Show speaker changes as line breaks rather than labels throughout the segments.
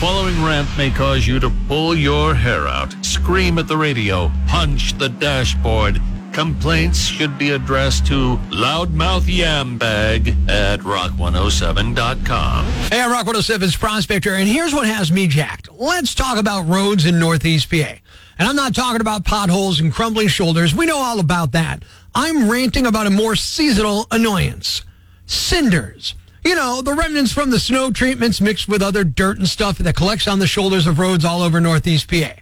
following rant may cause you to pull your hair out, scream at the radio, punch the dashboard. Complaints should be addressed to loudmouth yambag at rock107.com.
Hey, I'm Rock 107's Prospector, and here's what has me jacked. Let's talk about roads in Northeast PA. And I'm not talking about potholes and crumbling shoulders. We know all about that. I'm ranting about a more seasonal annoyance. Cinders. You know, the remnants from the snow treatments mixed with other dirt and stuff that collects on the shoulders of roads all over Northeast PA.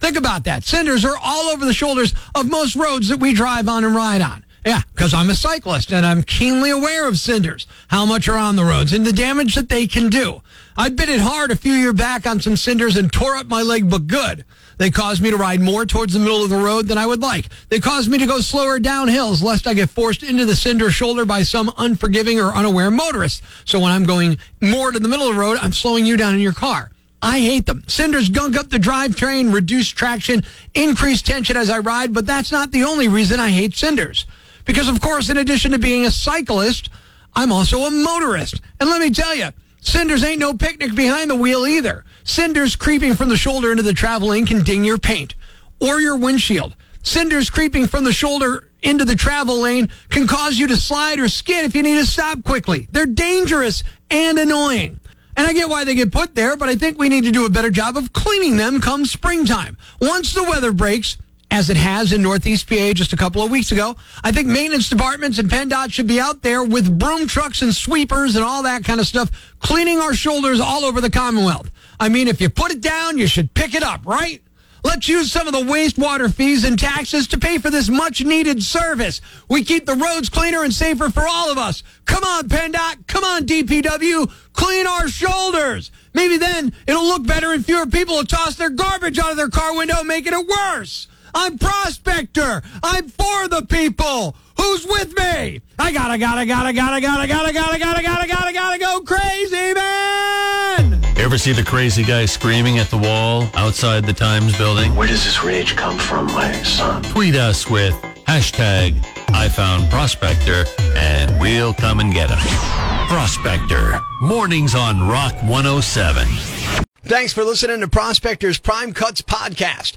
Think about that. Cinders are all over the shoulders of most roads that we drive on and ride on. Yeah, because I'm a cyclist and I'm keenly aware of cinders, how much are on the roads and the damage that they can do. I bit it hard a few years back on some cinders and tore up my leg, but good. They caused me to ride more towards the middle of the road than I would like. They caused me to go slower down hills lest I get forced into the cinder shoulder by some unforgiving or unaware motorist. So when I'm going more to the middle of the road, I'm slowing you down in your car. I hate them. Cinders gunk up the drivetrain, reduce traction, increase tension as I ride, but that's not the only reason I hate cinders. Because, of course, in addition to being a cyclist, I'm also a motorist. And let me tell you, cinders ain't no picnic behind the wheel either. Cinders creeping from the shoulder into the travel lane can ding your paint or your windshield. Cinders creeping from the shoulder into the travel lane can cause you to slide or skid if you need to stop quickly. They're dangerous and annoying. And I get why they get put there, but I think we need to do a better job of cleaning them come springtime. Once the weather breaks, as it has in Northeast PA just a couple of weeks ago, I think maintenance departments and PennDOT should be out there with broom trucks and sweepers and all that kind of stuff, cleaning our shoulders all over the Commonwealth. I mean, if you put it down, you should pick it up, right? Let's use some of the wastewater fees and taxes to pay for this much needed service. We keep the roads cleaner and safer for all of us. Come on, PennDOT. Come on, DPW. Clean our shoulders. Maybe then it'll look better and fewer people will toss their garbage out of their car window, making it worse. I'm Prospector. I'm for the people. Who's with me? I gotta, gotta, gotta, gotta, gotta, gotta, gotta, gotta, gotta, gotta, gotta go crazy, man!
Ever see the crazy guy screaming at the wall outside the Times building?
Where does this rage come from, my son?
Tweet us with hashtag I found Prospector and we'll come and get him. Prospector. Mornings on Rock 107.
Thanks for listening to Prospector's Prime Cuts podcast.